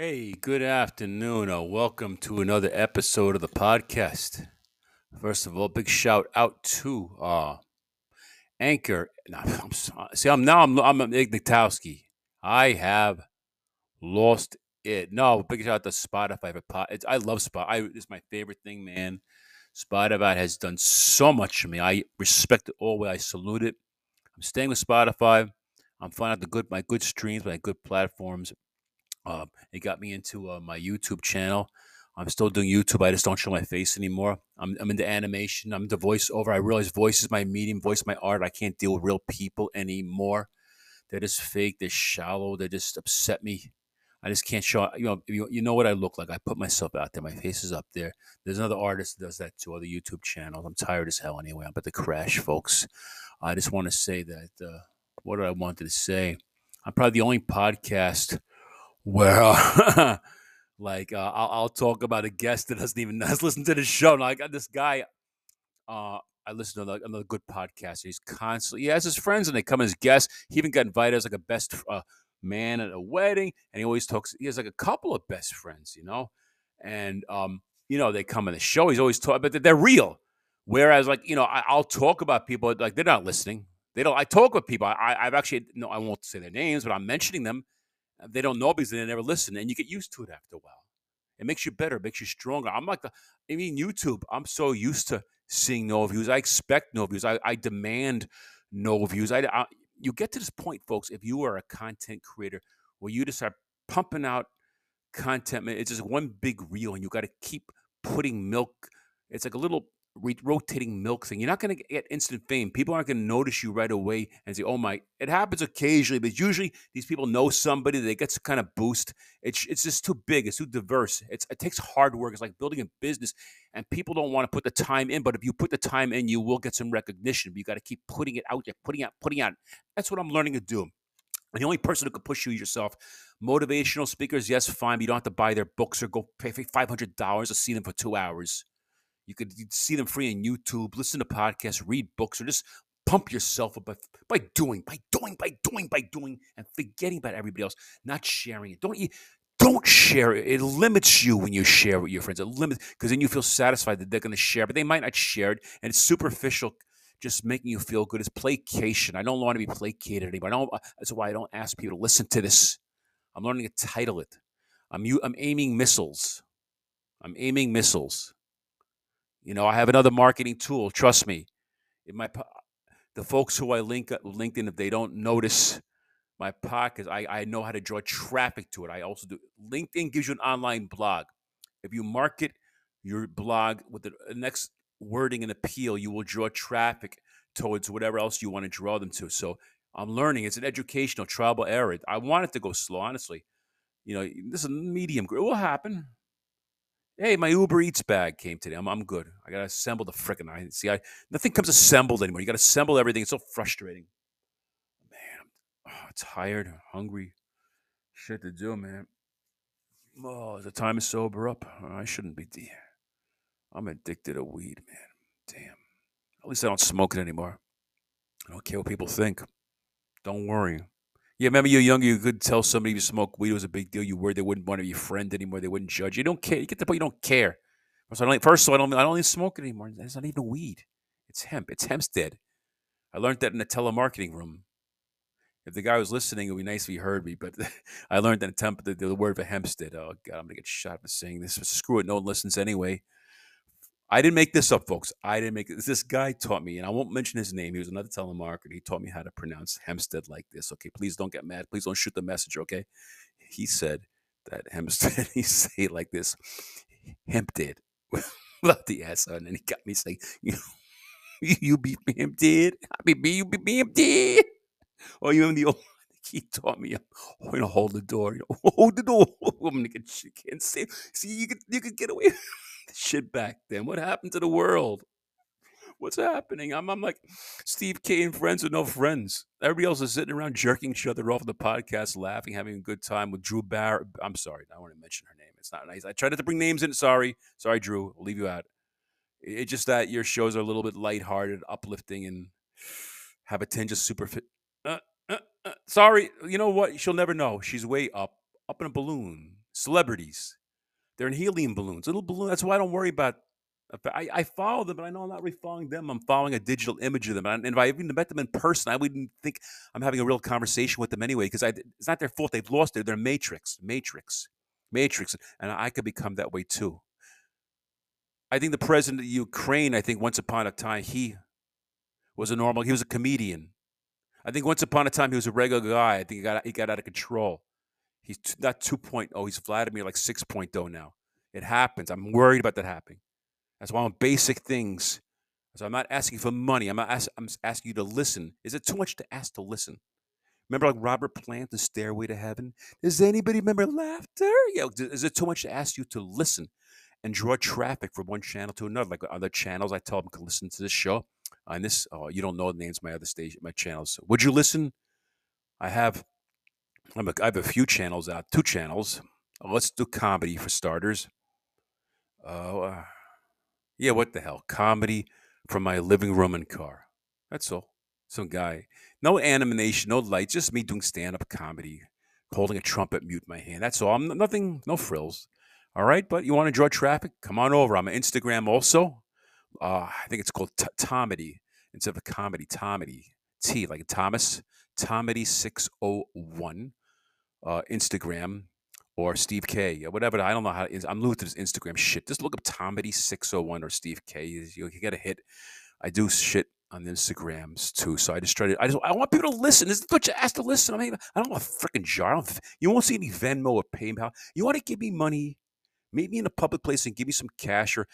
Hey, good afternoon. Uh, welcome to another episode of the podcast. First of all, big shout out to uh, Anchor. No, I'm sorry. See, I'm now I'm I'm Ignatowski. I have lost it. No, big shout out to Spotify for pod. It's, I love Spotify. It's my favorite thing, man. Spotify has done so much for me. I respect it always. I salute it. I'm staying with Spotify. I'm finding out the good my good streams, my good platforms. Uh, it got me into uh, my YouTube channel. I'm still doing YouTube. I just don't show my face anymore. I'm, I'm into animation. I'm into voiceover. I realize voice is my medium, voice my art. I can't deal with real people anymore. They're just fake. They're shallow. They just upset me. I just can't show. You know, you, you know what I look like. I put myself out there. My face is up there. There's another artist that does that too. Other YouTube channels. I'm tired as hell anyway. I'm about to crash, folks. I just want to say that. Uh, what I wanted to say? I'm probably the only podcast uh, like uh, I'll, I'll, talk about a guest that doesn't even listen to the show. Got this guy. Uh, I listen to another, another, good podcast. He's constantly he has his friends and they come as guests. He even got invited as like a best uh, man at a wedding, and he always talks. He has like a couple of best friends, you know, and um, you know they come on the show. He's always talking, but they're real. Whereas, like you know, I, will talk about people like they're not listening. They don't. I talk with people. I, I've actually no. I won't say their names, but I'm mentioning them they don't know because they never listen, and you get used to it after a while. It makes you better, makes you stronger. I'm like, the, I mean, YouTube. I'm so used to seeing no views. I expect no views. I, I demand no views. I, I, you get to this point, folks. If you are a content creator, where you just start pumping out content, it's just one big reel, and you got to keep putting milk. It's like a little re- rotating milk thing. You're not going to get instant fame. People aren't going to notice you right away and say, "Oh my!" It happens occasionally, but usually these people know somebody. They get some kind of boost. It's it's just too big. It's too diverse. It's it takes hard work. It's like building a business, and people don't want to put the time in. But if you put the time in, you will get some recognition. But you got to keep putting it out there, putting out, putting out. That's what I'm learning to do. And the only person who can push you yourself. Motivational speakers, yes, fine. But you don't have to buy their books or go pay five hundred dollars to see them for two hours. You could see them free on YouTube, listen to podcasts, read books, or just pump yourself up by, by doing, by doing, by doing, by doing, and forgetting about everybody else, not sharing it. Don't you? Don't share it. It limits you when you share with your friends. It limits because then you feel satisfied that they're going to share, but they might not share it, and it's superficial, just making you feel good. It's placation. I don't want to be placated anymore. Don't. Uh, that's why I don't ask people to listen to this. I'm learning to title it. I'm I'm aiming missiles. I'm aiming missiles. You know, I have another marketing tool. Trust me. It might the folks who I link LinkedIn, if they don't notice my podcast, I, I know how to draw traffic to it. I also do LinkedIn gives you an online blog. If you market your blog with the uh, next wording and appeal, you will draw traffic towards whatever else you want to draw them to. So I'm learning. It's an educational trial error. I want it to go slow, honestly. You know, this is a medium. It will happen. Hey, my Uber Eats bag came today. I'm, I'm good. I gotta assemble the frickin' I see. I nothing comes assembled anymore. You gotta assemble everything. It's so frustrating. Man, I'm oh, tired, hungry. Shit to do, man. Oh, the time to sober up. I shouldn't be. De- I'm addicted to weed, man. Damn. At least I don't smoke it anymore. I don't care what people think. Don't worry. Yeah, remember you're younger, you could tell somebody you smoke weed It was a big deal. You were they wouldn't want to be your friend anymore. They wouldn't judge you. don't care. You get the point. You don't care. So I don't, first of all, I don't. I don't even smoke it anymore. It's not even weed. It's hemp. It's Hempstead. I learned that in a telemarketing room. If the guy was listening, it would be nice if he heard me. But I learned that the, the word for Hempstead. Oh God, I'm gonna get shot for saying this. But screw it. No one listens anyway. I didn't make this up, folks. I didn't make this. This guy taught me, and I won't mention his name. He was another telemarketer. He taught me how to pronounce Hempstead like this. Okay, please don't get mad. Please don't shoot the messenger. Okay, he said that Hempstead. He say it like this: Hempstead without the S, and then he got me saying, "You, you be Hempstead. I be be you be Hempstead." Or oh, you in the old. He taught me, oh, you know, hold the door. You know, hold the door. I'm gonna get can't see. See, you can you can get away shit back then. What happened to the world? What's happening? I'm, I'm like Steve K and friends with no friends. Everybody else is sitting around jerking each other off the podcast, laughing, having a good time with Drew Barrett. I'm sorry, I want to mention her name. It's not nice. I tried not to bring names in. Sorry, sorry, Drew. I'll leave you out. It's just that your shows are a little bit lighthearted, uplifting, and have a tinge of super fit. Uh, uh, uh, sorry, you know what? She'll never know. She's way up, up in a balloon celebrities. They're in helium balloons, little balloon. That's why I don't worry about. I, I follow them, but I know I'm not really following them. I'm following a digital image of them. And if I even met them in person, I wouldn't think I'm having a real conversation with them anyway, because it's not their fault. They've lost their, They're matrix, matrix, matrix. And I could become that way too. I think the president of Ukraine, I think once upon a time, he was a normal, he was a comedian. I think once upon a time he was a regular guy. I think he got he got out of control. He's t- not 2.0. He's Vladimir like 6.0 now. It happens. I'm worried about that happening. That's why on basic things. So I'm not asking for money. I'm not ask, I'm asking you to listen. Is it too much to ask to listen? Remember like Robert Plant, The Stairway to Heaven? Does anybody remember laughter? Yeah. Is it too much to ask you to listen and draw traffic from one channel to another? Like other channels, I tell them to listen to this show on this. Oh, you don't know the names of my other station, my channels. Would you listen? I have, I'm a, I have a few channels out, two channels. Let's do comedy for starters. Oh, uh, yeah, what the hell? Comedy from my living room and car. That's all. Some guy. No animation, no light, just me doing stand up comedy, holding a trumpet mute in my hand. That's all. I'm nothing, no frills. All right, but you want to draw traffic? Come on over. I'm on Instagram also uh, I think it's called t- Tomedy instead of a comedy. Tomedy, T like Thomas. Tomedy six oh one, uh, Instagram or Steve K or whatever. I don't know how is. I'm new to this Instagram shit. Just look up Tomedy six oh one or Steve K. You, you get a hit. I do shit on Instagrams too. So I just try to. I just. I want people to listen. This is what you asked to listen. I mean, I don't want a freaking jar. you won't see any Venmo or PayPal. You want to give me money? Meet me in a public place and give me some cash or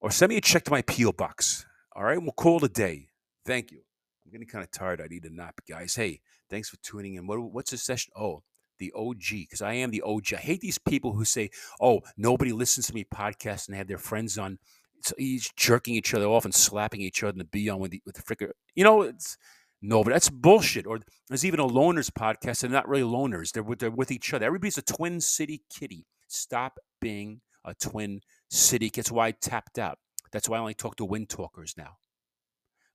or send me a check to my P.O. box. All right, we'll call it a day. Thank you. I'm getting kind of tired. I need a nap, guys. Hey, thanks for tuning in. What, what's the session? Oh, the OG, because I am the OG. I hate these people who say, oh, nobody listens to me podcast and they have their friends on. So he's jerking each other off and slapping each other in the on with the, with the fricker. You know, it's no, but that's bullshit. Or there's even a loners podcast. They're not really loners. They're with, they're with each other. Everybody's a twin city kitty. Stop being a twin city. That's why I tapped out. That's why I only talk to wind talkers now.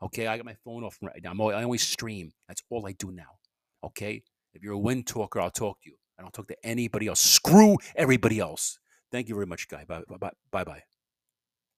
Okay, I got my phone off right now. i always stream. That's all I do now. Okay, if you're a wind talker, I'll talk to you. I don't talk to anybody else. Screw everybody else. Thank you very much, guy. Bye bye bye bye.